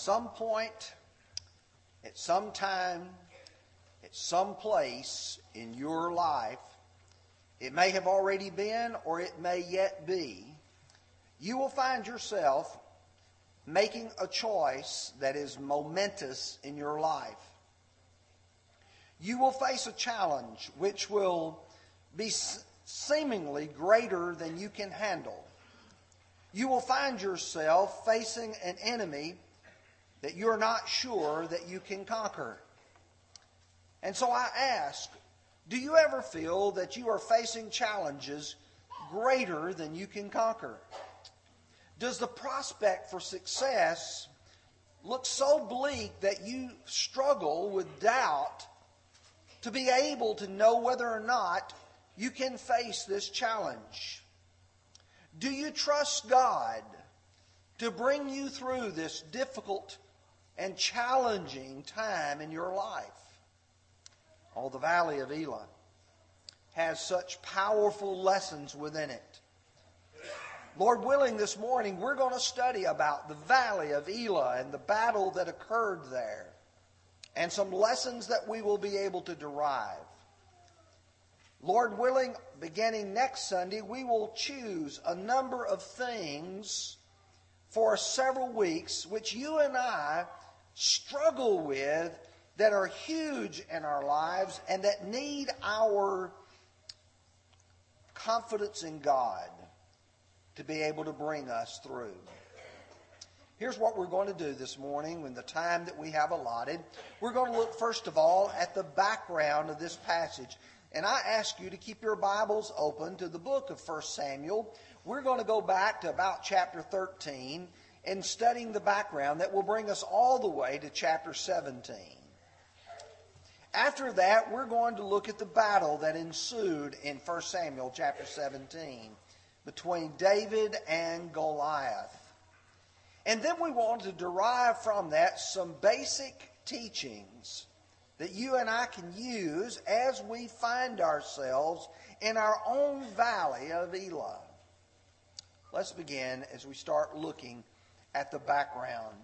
some point, at some time, at some place in your life, it may have already been or it may yet be, you will find yourself making a choice that is momentous in your life. You will face a challenge which will be seemingly greater than you can handle. You will find yourself facing an enemy that you're not sure that you can conquer. And so I ask, do you ever feel that you are facing challenges greater than you can conquer? Does the prospect for success look so bleak that you struggle with doubt to be able to know whether or not you can face this challenge? Do you trust God to bring you through this difficult and challenging time in your life? Oh, the Valley of Elah has such powerful lessons within it. Lord willing, this morning we're going to study about the Valley of Elah and the battle that occurred there and some lessons that we will be able to derive. Lord willing, beginning next Sunday, we will choose a number of things for several weeks which you and I struggle with that are huge in our lives and that need our confidence in God to be able to bring us through. Here's what we're going to do this morning in the time that we have allotted. We're going to look, first of all, at the background of this passage. And I ask you to keep your Bibles open to the book of 1 Samuel. We're going to go back to about chapter 13 and studying the background that will bring us all the way to chapter 17. After that, we're going to look at the battle that ensued in 1 Samuel chapter 17 between David and Goliath. And then we want to derive from that some basic teachings that you and I can use as we find ourselves in our own valley of Elah. Let's begin as we start looking at the background.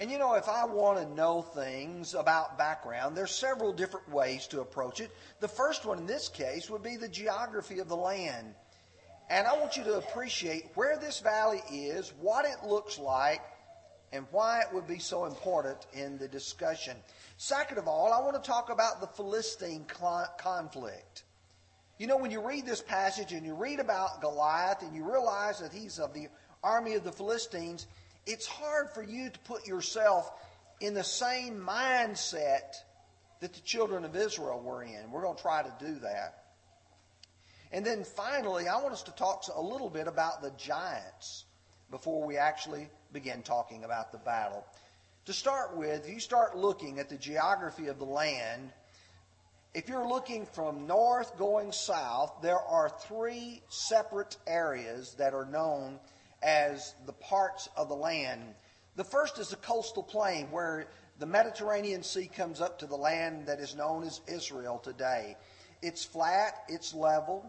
And you know, if I want to know things about background, there's several different ways to approach it. The first one in this case would be the geography of the land. And I want you to appreciate where this valley is, what it looks like, and why it would be so important in the discussion. Second of all, I want to talk about the Philistine conflict. You know, when you read this passage and you read about Goliath and you realize that he's of the army of the Philistines, it's hard for you to put yourself in the same mindset that the children of Israel were in. We're going to try to do that. And then finally, I want us to talk a little bit about the giants before we actually begin talking about the battle. To start with, if you start looking at the geography of the land, if you're looking from north going south, there are three separate areas that are known as the parts of the land. The first is the coastal plain where the Mediterranean Sea comes up to the land that is known as Israel today. It's flat, it's level.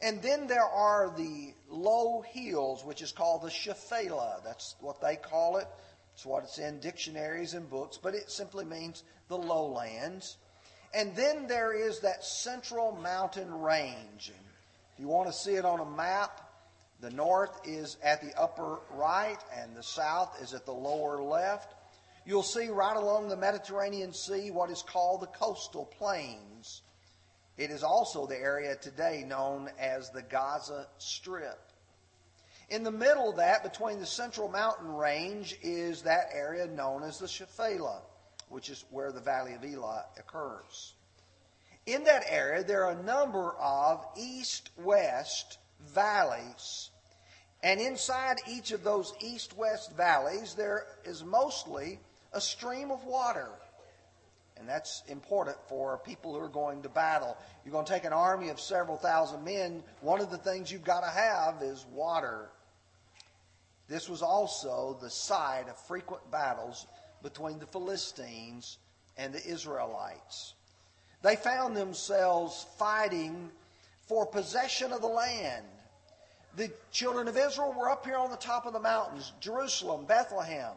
And then there are the low hills, which is called the Shephelah. That's what they call it. It's what it's in dictionaries and books, but it simply means the lowlands. And then there is that central mountain range. If you want to see it on a map, the north is at the upper right and the south is at the lower left. You'll see right along the Mediterranean Sea what is called the coastal plains. It is also the area today known as the Gaza Strip. In the middle of that, between the central mountain range, is that area known as the Shephelah, which is where the Valley of Elah occurs. In that area, there are a number of east west valleys and inside each of those east west valleys, there is mostly a stream of water. And that's important for people who are going to battle. You're going to take an army of several thousand men. One of the things you've got to have is water. This was also the site of frequent battles between the Philistines and the Israelites. They found themselves fighting for possession of the land the children of Israel were up here on the top of the mountains Jerusalem, Bethlehem.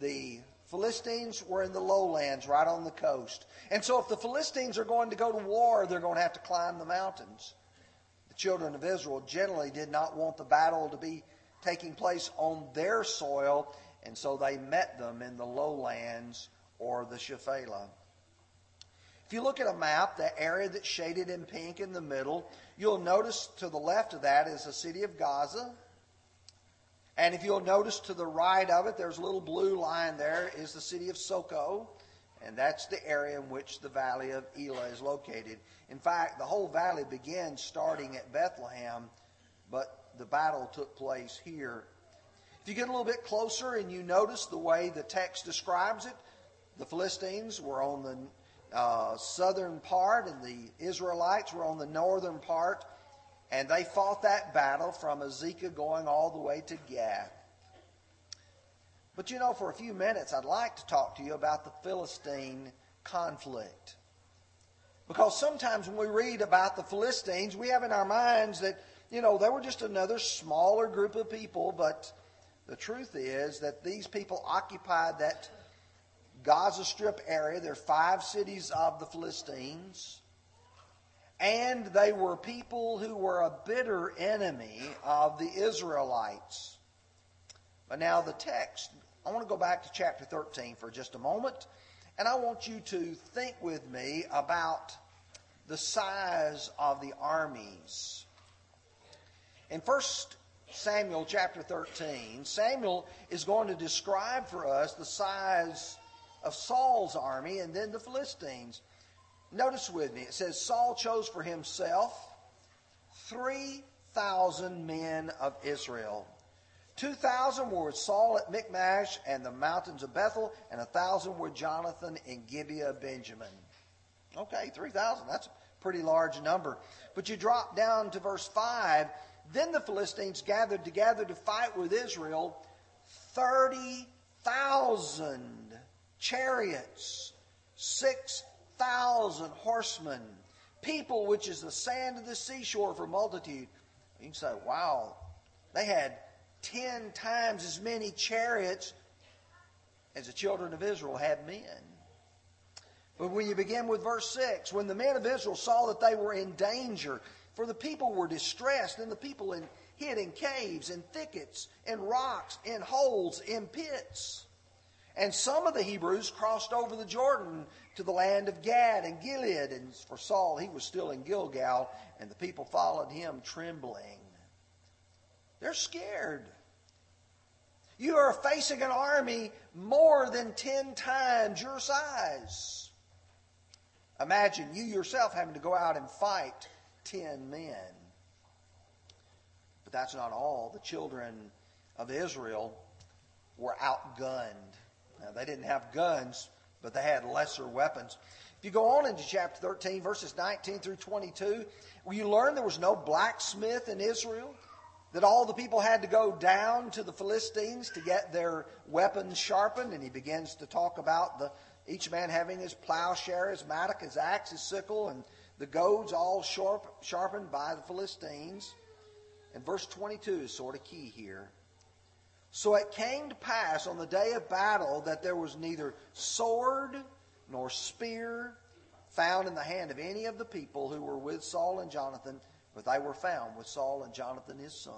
The Philistines were in the lowlands right on the coast. And so if the Philistines are going to go to war, they're going to have to climb the mountains. The children of Israel generally did not want the battle to be taking place on their soil, and so they met them in the lowlands or the Shephelah. If you look at a map, the area that's shaded in pink in the middle, you'll notice to the left of that is the city of Gaza. And if you'll notice to the right of it, there's a little blue line there, is the city of Soko. And that's the area in which the valley of Elah is located. In fact, the whole valley begins starting at Bethlehem, but the battle took place here. If you get a little bit closer and you notice the way the text describes it, the Philistines were on the uh, southern part, and the Israelites were on the northern part, and they fought that battle from Azekah going all the way to Gath. But you know, for a few minutes, I'd like to talk to you about the Philistine conflict. Because sometimes when we read about the Philistines, we have in our minds that, you know, they were just another smaller group of people, but the truth is that these people occupied that Gaza Strip area. There are five cities of the Philistines. And they were people who were a bitter enemy of the Israelites. But now the text, I want to go back to chapter 13 for just a moment. And I want you to think with me about the size of the armies. In 1 Samuel chapter 13, Samuel is going to describe for us the size of Saul's army and then the Philistines. Notice with me, it says Saul chose for himself 3,000 men of Israel. 2,000 were with Saul at Michmash and the mountains of Bethel, and 1,000 were Jonathan in Gibeah Benjamin. Okay, 3,000. That's a pretty large number. But you drop down to verse 5. Then the Philistines gathered together to fight with Israel 30,000 chariots, 6,000 horsemen, people which is the sand of the seashore for multitude. You can say, wow, they had 10 times as many chariots as the children of Israel had men. But when you begin with verse 6, when the men of Israel saw that they were in danger, for the people were distressed, and the people in, hid in caves, in thickets, in rocks, in holes, in pits. And some of the Hebrews crossed over the Jordan to the land of Gad and Gilead. And for Saul, he was still in Gilgal, and the people followed him trembling. They're scared. You are facing an army more than 10 times your size. Imagine you yourself having to go out and fight 10 men. But that's not all. The children of Israel were outgunned. Now, they didn't have guns, but they had lesser weapons. If you go on into chapter 13, verses 19 through 22, will you learn there was no blacksmith in Israel? That all the people had to go down to the Philistines to get their weapons sharpened, and he begins to talk about the each man having his plowshare, his mattock, his axe, his sickle, and the goads all sharp, sharpened by the Philistines. And verse 22 is sort of key here. So it came to pass on the day of battle that there was neither sword nor spear found in the hand of any of the people who were with Saul and Jonathan, but they were found with Saul and Jonathan his son.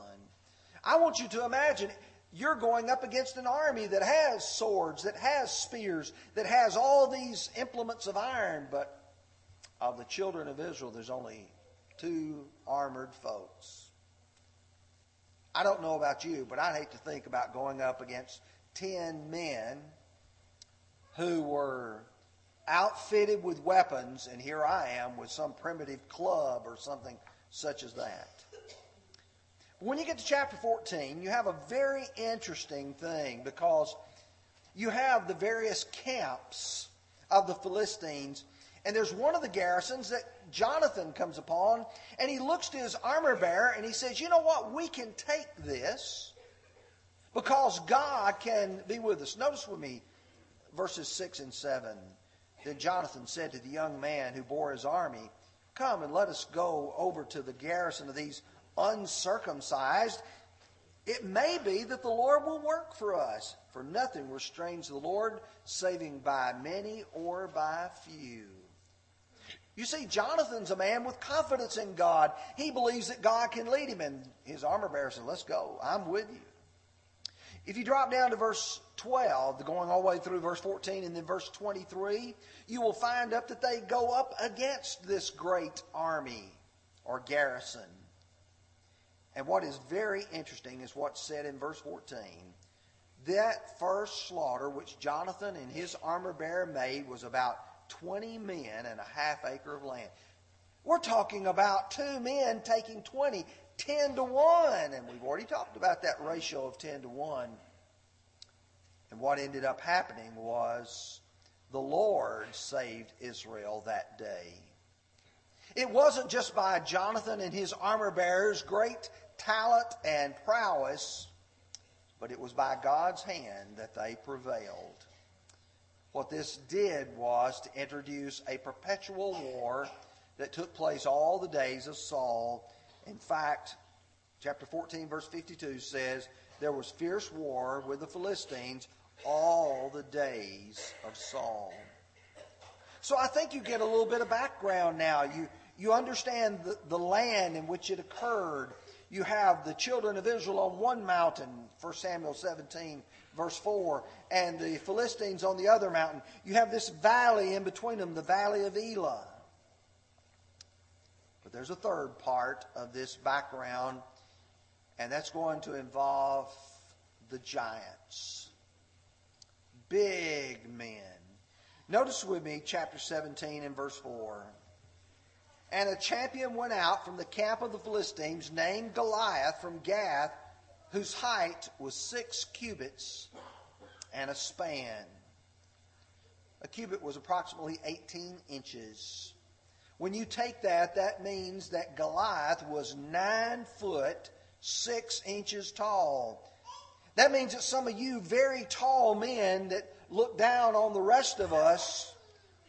I want you to imagine you're going up against an army that has swords, that has spears, that has all these implements of iron, but of the children of Israel, there's only two armored folks. I don't know about you, but I'd hate to think about going up against 10 men who were outfitted with weapons, and here I am with some primitive club or something such as that. When you get to chapter 14, you have a very interesting thing because you have the various camps of the Philistines, and there's one of the garrisons that Jonathan comes upon, and he looks to his armor bearer and he says, You know what? We can take this because God can be with us. Notice with me verses 6 and 7. Then Jonathan said to the young man who bore his army, Come and let us go over to the garrison of these uncircumcised. It may be that the Lord will work for us, for nothing restrains the Lord, saving by many or by few. You see, Jonathan's a man with confidence in God. He believes that God can lead him, and his armor bearer said, Let's go. I'm with you. If you drop down to verse 12, going all the way through verse 14 and then verse 23, you will find up that they go up against this great army or garrison. And what is very interesting is what's said in verse 14. That first slaughter which Jonathan and his armor bearer made was about 20 men and a half acre of land. We're talking about two men taking 20, 10 to 1. And we've already talked about that ratio of 10 to 1. And what ended up happening was the Lord saved Israel that day. It wasn't just by Jonathan and his armor bearers' great talent and prowess, but it was by God's hand that they prevailed. What this did was to introduce a perpetual war that took place all the days of Saul. In fact, chapter 14, verse 52 says, There was fierce war with the Philistines all the days of Saul. So I think you get a little bit of background now. You, you understand the, the land in which it occurred. You have the children of Israel on one mountain, 1 Samuel 17, verse 4, and the Philistines on the other mountain. You have this valley in between them, the valley of Elah. But there's a third part of this background, and that's going to involve the giants. Big men. Notice with me chapter 17 and verse 4. And a champion went out from the camp of the Philistines named Goliath from Gath, whose height was six cubits and a span. A cubit was approximately 18 inches. When you take that, that means that Goliath was nine foot six inches tall. That means that some of you very tall men that look down on the rest of us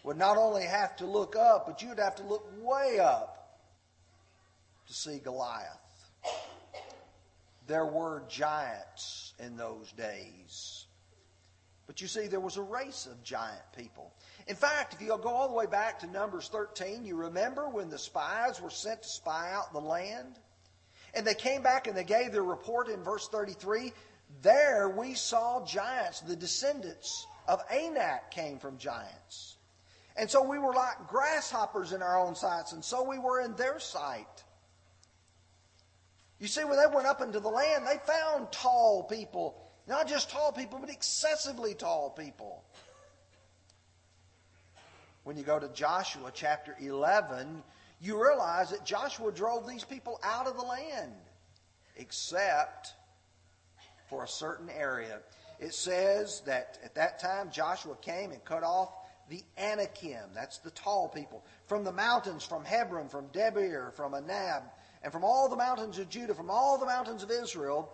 would not only have to look up, but you'd have to look way up to see Goliath. There were giants in those days. But you see, there was a race of giant people. In fact, if you go all the way back to Numbers 13, you remember when the spies were sent to spy out the land? And they came back and they gave their report in verse 33. There we saw giants, the descendants of Anak came from giants. And so we were like grasshoppers in our own sights, and so we were in their sight. You see, when they went up into the land, they found tall people. Not just tall people, but excessively tall people. When you go to Joshua chapter 11, you realize that Joshua drove these people out of the land, except for a certain area. It says that at that time Joshua came and cut off the Anakim, that's the tall people, from the mountains, from Hebron, from Debir, from Anab, and from all the mountains of Judah, from all the mountains of Israel.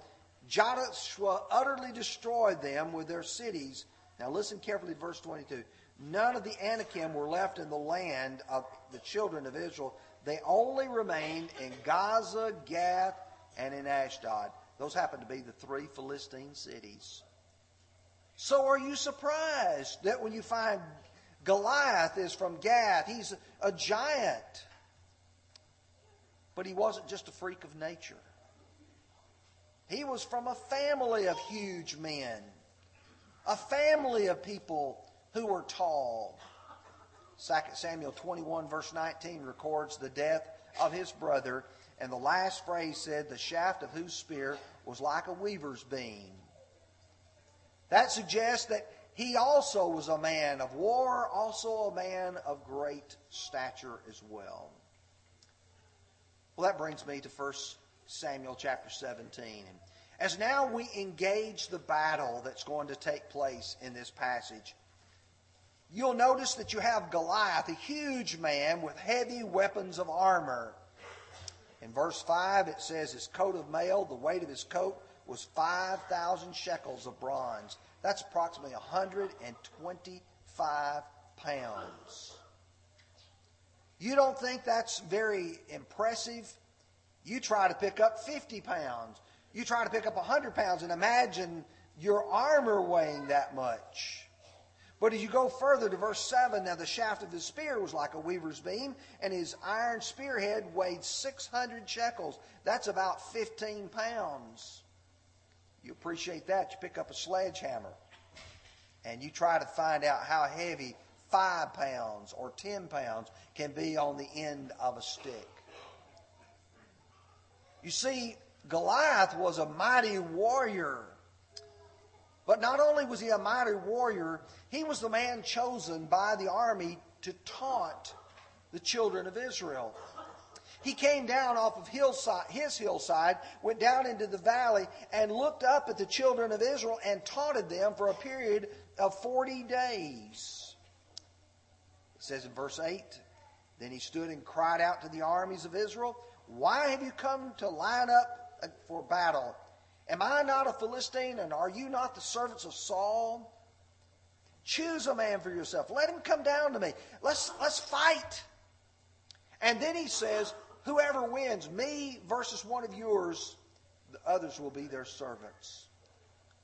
Joshua utterly destroyed them with their cities. Now listen carefully to verse 22. None of the Anakim were left in the land of the children of Israel. They only remained in Gaza, Gath, and in Ashdod. Those happen to be the three Philistine cities. So are you surprised that when you find Goliath is from Gath, he's a giant. But he wasn't just a freak of nature. He was from a family of huge men, a family of people who were tall. 2 Samuel 21, verse 19, records the death of his brother, and the last phrase said, The shaft of whose spear was like a weaver's beam. That suggests that he also was a man of war, also a man of great stature as well. Well, that brings me to 1 Samuel chapter 17. As now we engage the battle that's going to take place in this passage, you'll notice that you have Goliath, a huge man with heavy weapons of armor. In verse 5, it says his coat of mail, the weight of his coat was 5,000 shekels of bronze. That's approximately 125 pounds. You don't think that's very impressive? You try to pick up 50 pounds. You try to pick up 100 pounds and imagine your armor weighing that much. But as you go further to verse 7, now the shaft of his spear was like a weaver's beam, and his iron spearhead weighed 600 shekels. That's about 15 pounds. You appreciate that. You pick up a sledgehammer and you try to find out how heavy five pounds or 10 pounds can be on the end of a stick. You see, Goliath was a mighty warrior. But not only was he a mighty warrior, he was the man chosen by the army to taunt the children of Israel. He came down off of hillside, his hillside, went down into the valley, and looked up at the children of Israel and taunted them for a period of 40 days. It says in verse 8 Then he stood and cried out to the armies of Israel, Why have you come to line up for battle? Am I not a Philistine, and are you not the servants of Saul? Choose a man for yourself. Let him come down to me. Let's, let's fight. And then he says, Whoever wins, me versus one of yours, the others will be their servants.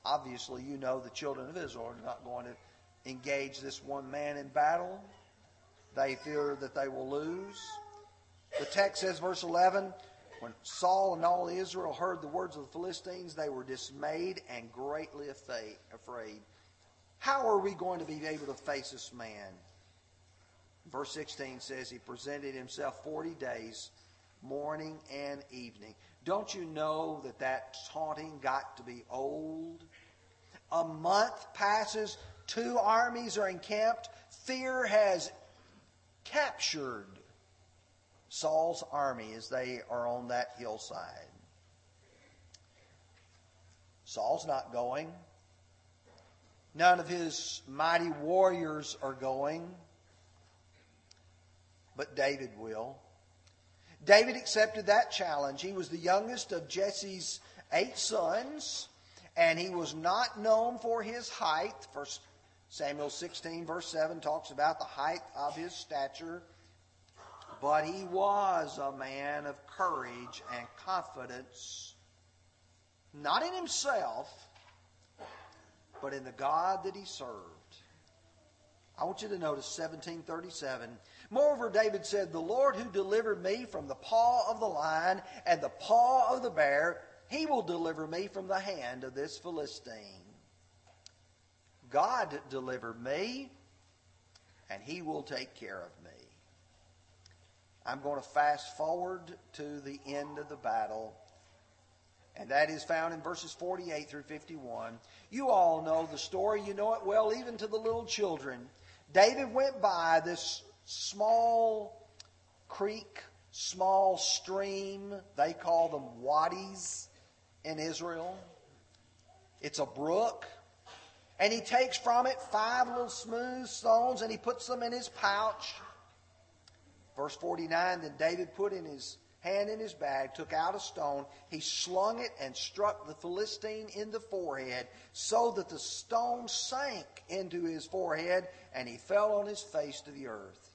Obviously, you know the children of Israel are not going to engage this one man in battle. They fear that they will lose. The text says, verse 11, when Saul and all Israel heard the words of the Philistines, they were dismayed and greatly afraid. How are we going to be able to face this man? Verse 16 says he presented himself 40 days, morning and evening. Don't you know that that taunting got to be old? A month passes, two armies are encamped, fear has captured Saul's army as they are on that hillside. Saul's not going. None of his mighty warriors are going, but David will. David accepted that challenge. He was the youngest of Jesse's eight sons, and he was not known for his height. First Samuel 16, verse 7, talks about the height of his stature. But he was a man of courage and confidence, not in himself, but in the God that he served. I want you to notice 1737. Moreover, David said, The Lord who delivered me from the paw of the lion and the paw of the bear, he will deliver me from the hand of this Philistine. God delivered me, and he will take care of me. I'm going to fast forward to the end of the battle, and that is found in verses 48 through 51. You all know the story. You know it well, even to the little children. David went by this small creek, small stream. They call them wadis in Israel. It's a brook. And he takes from it five little smooth stones and he puts them in his pouch. Verse 49 Then David put in his hand in his bag, took out a stone. He slung it and struck the Philistine in the forehead, so that the stone sank into his forehead, and he fell on his face to the earth.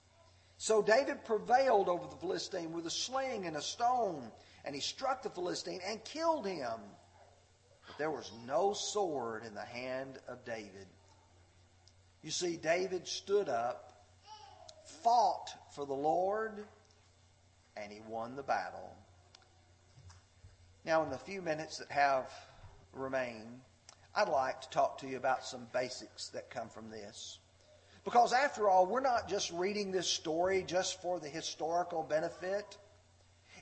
So David prevailed over the Philistine with a sling and a stone, and he struck the Philistine and killed him. But there was no sword in the hand of David. You see, David stood up fought for the Lord, and he won the battle. Now, in the few minutes that have remained, I'd like to talk to you about some basics that come from this. Because after all, we're not just reading this story just for the historical benefit.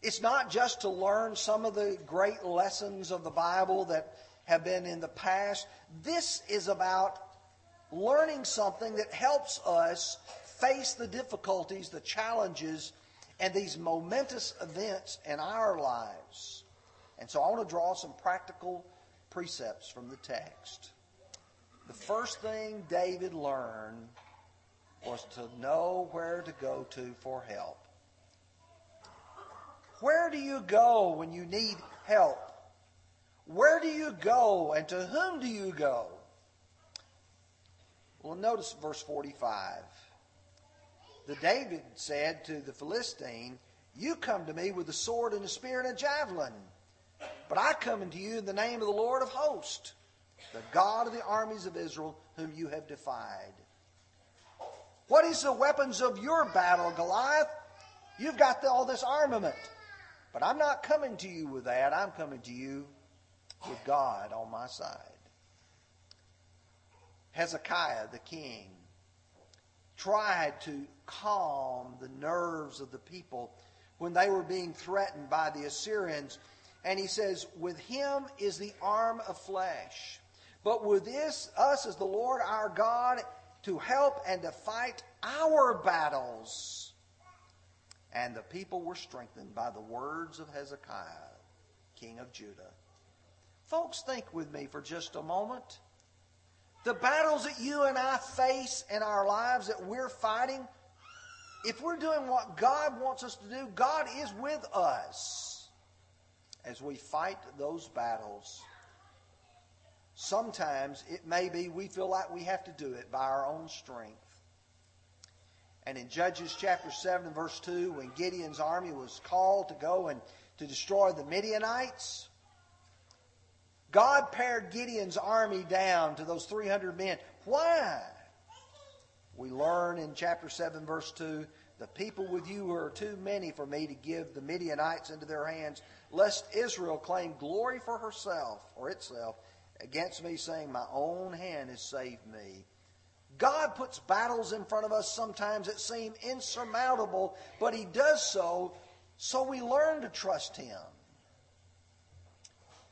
It's not just to learn some of the great lessons of the Bible that have been in the past. This is about learning something that helps us face the difficulties, the challenges, and these momentous events in our lives. And so I want to draw some practical precepts from the text. The first thing David learned was to know where to go to for help. Where do you go when you need help? Where do you go and to whom do you go? Well, notice verse 45 the David said to the Philistine, You come to me with a sword and a spear and a javelin, But I come unto you in the name of the Lord of hosts, the God of the armies of Israel, whom you have defied. What is the weapons of your battle, Goliath? You've got all this armament. But I'm not coming to you with that. I'm coming to you with God on my side. Hezekiah, the king, tried to calm the nerves of the people when they were being threatened by the Assyrians. And he says, With him is the arm of flesh. But with this, us is the Lord our God to help and to fight our battles. And the people were strengthened by the words of Hezekiah, king of Judah. Folks, think with me for just a moment. The battles that you and I face in our lives that we're fighting, if we're doing what God wants us to do, God is with us as we fight those battles. Sometimes it may be we feel like we have to do it by our own strength. And in Judges chapter 7 verse 2, when Gideon's army was called to go and to destroy the Midianites, God pared Gideon's army down to those 300 men. Why? We learn in chapter 7, verse 2 the people with you are too many for me to give the Midianites into their hands, lest Israel claim glory for herself or itself against me, saying, My own hand has saved me. God puts battles in front of us sometimes that seem insurmountable, but He does so so we learn to trust Him.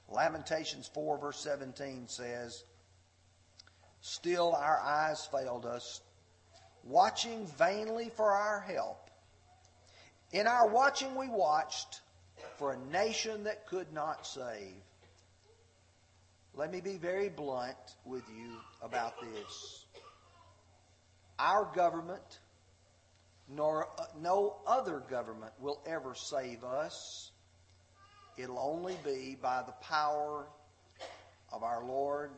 Lamentations 4, verse 17 says, Still our eyes failed us, watching vainly for our help. In our watching, we watched for a nation that could not save. Let me be very blunt with you about this. Our government, nor uh, no other government, will ever save us. It'll only be by the power of our Lord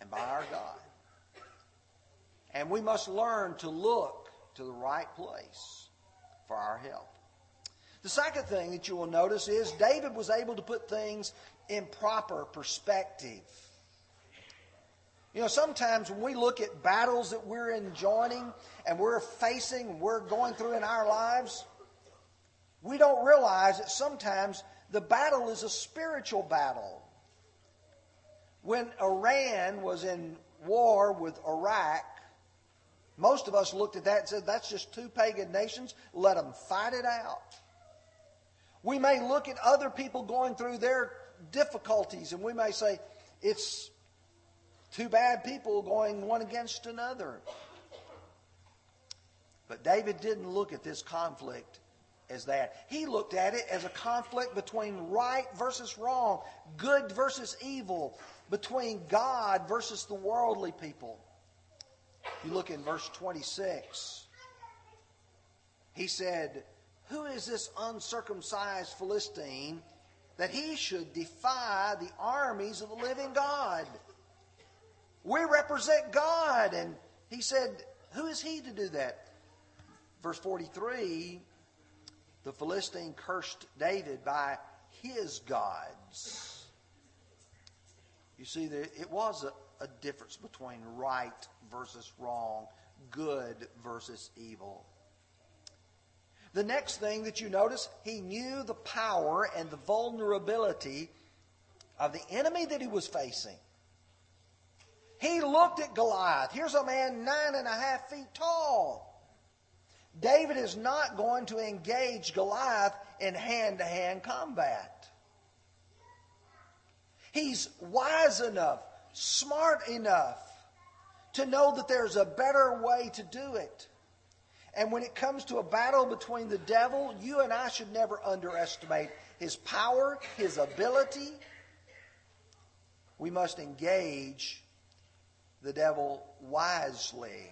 and by our God. And we must learn to look to the right place for our help. The second thing that you will notice is David was able to put things in proper perspective. You know, sometimes when we look at battles that we're enjoying and we're facing, we're going through in our lives, we don't realize that sometimes the battle is a spiritual battle. When Iran was in war with Iraq, most of us looked at that and said, that's just two pagan nations. Let them fight it out. We may look at other people going through their difficulties and we may say, it's two bad people going one against another. But David didn't look at this conflict as that. He looked at it as a conflict between right versus wrong, good versus evil, between God versus the worldly people. You look in verse 26, he said, Who is this uncircumcised Philistine that he should defy the armies of the living God? We represent God. And he said, Who is he to do that? Verse 43 the Philistine cursed David by his gods. You see, it was a, a difference between right versus wrong, good versus evil. The next thing that you notice, he knew the power and the vulnerability of the enemy that he was facing. He looked at Goliath. Here's a man nine and a half feet tall. David is not going to engage Goliath in hand to hand combat. He's wise enough, smart enough to know that there's a better way to do it. And when it comes to a battle between the devil, you and I should never underestimate his power, his ability. We must engage the devil wisely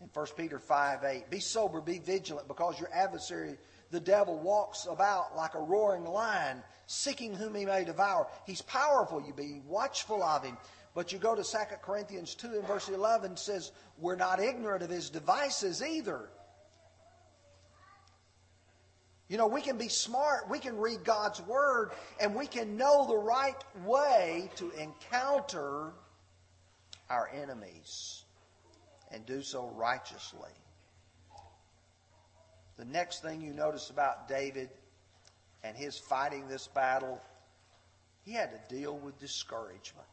in 1 Peter 5 8. Be sober, be vigilant, because your adversary, the devil, walks about like a roaring lion, seeking whom he may devour. He's powerful, you be watchful of him. But you go to 2 Corinthians 2 and verse 11 says, We're not ignorant of his devices either. You know, we can be smart, we can read God's Word, and we can know the right way to encounter our enemies and do so righteously. The next thing you notice about David and his fighting this battle, he had to deal with discouragement.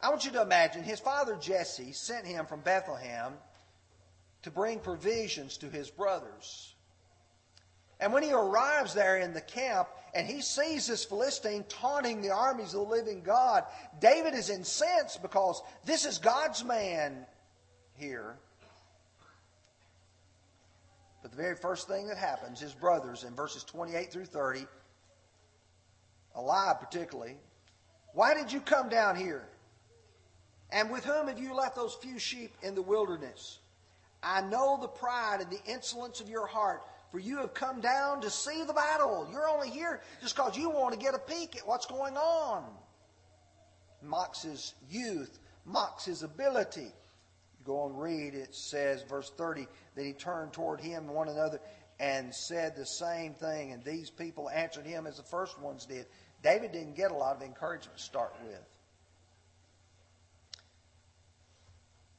I want you to imagine his father Jesse sent him from Bethlehem to bring provisions to his brothers. And when he arrives there in the camp and he sees this Philistine taunting the armies of the living God, David is incensed because this is God's man here. But the very first thing that happens, his brothers in verses 28 through 30, Eliab particularly, why did you come down here? And with whom have you left those few sheep in the wilderness? I know the pride and the insolence of your heart, for you have come down to see the battle. You're only here just because you want to get a peek at what's going on. Mocks his youth, mocks his ability. You go and read, it says, verse 30, that he turned toward him and one another and said the same thing. And these people answered him as the first ones did. David didn't get a lot of encouragement to start with.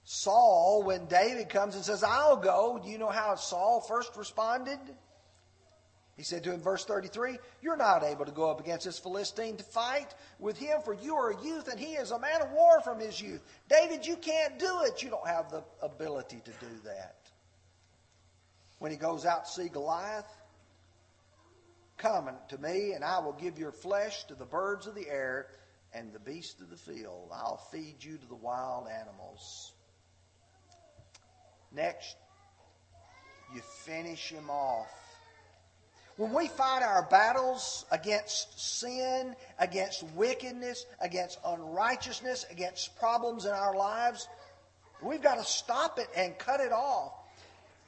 Saul, when David comes and says, I'll go, do you know how Saul first responded? He said to him, verse 33, You're not able to go up against this Philistine to fight with him, for you are a youth, and he is a man of war from his youth. David, you can't do it. You don't have the ability to do that. When he goes out to see Goliath, Come to me, and I will give your flesh to the birds of the air and the beasts of the field. I'll feed you to the wild animals. Next, you finish him off. When we fight our battles against sin, against wickedness, against unrighteousness, against problems in our lives, we've got to stop it and cut it off.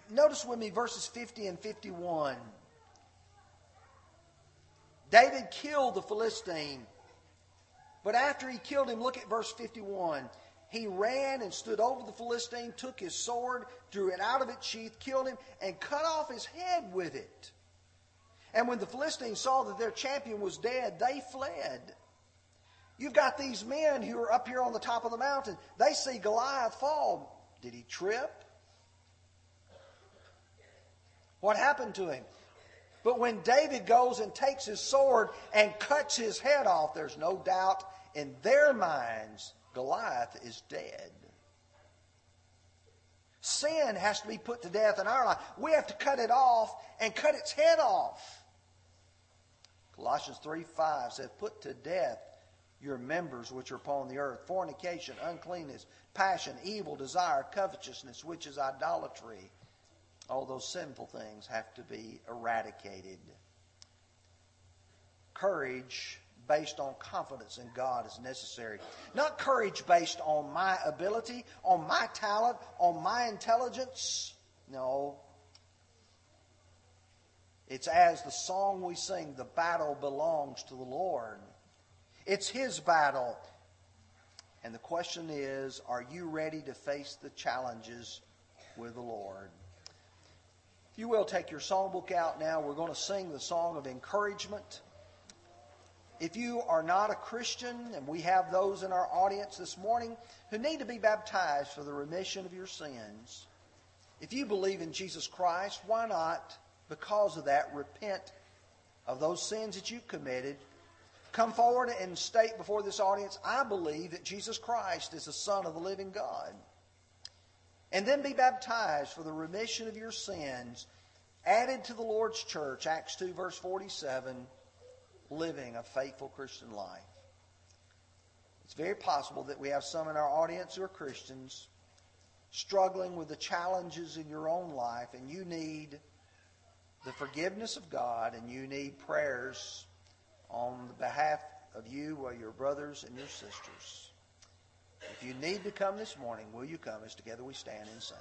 Notice with me verses 50 and 51. David killed the Philistine. But after he killed him, look at verse 51. He ran and stood over the Philistine, took his sword, drew it out of its sheath, killed him, and cut off his head with it. And when the Philistines saw that their champion was dead, they fled. You've got these men who are up here on the top of the mountain. They see Goliath fall. Did he trip? What happened to him? But when David goes and takes his sword and cuts his head off, there's no doubt in their minds Goliath is dead. Sin has to be put to death in our life. We have to cut it off and cut its head off. Colossians 3 5 says, Put to death your members which are upon the earth fornication, uncleanness, passion, evil desire, covetousness, which is idolatry. All those sinful things have to be eradicated. Courage based on confidence in God is necessary. Not courage based on my ability, on my talent, on my intelligence. No. It's as the song we sing, the battle belongs to the Lord. It's His battle. And the question is, are you ready to face the challenges with the Lord? If you will, take your songbook out now. We're going to sing the song of encouragement. If you are not a Christian, and we have those in our audience this morning who need to be baptized for the remission of your sins, if you believe in Jesus Christ, why not, because of that, repent of those sins that you've committed? Come forward and state before this audience, I believe that Jesus Christ is the Son of the living God. And then be baptized for the remission of your sins, added to the Lord's church, Acts 2, verse 47 living a faithful Christian life. It's very possible that we have some in our audience who are Christians struggling with the challenges in your own life, and you need the forgiveness of God, and you need prayers on the behalf of you or your brothers and your sisters. If you need to come this morning, will you come as together we stand and sing?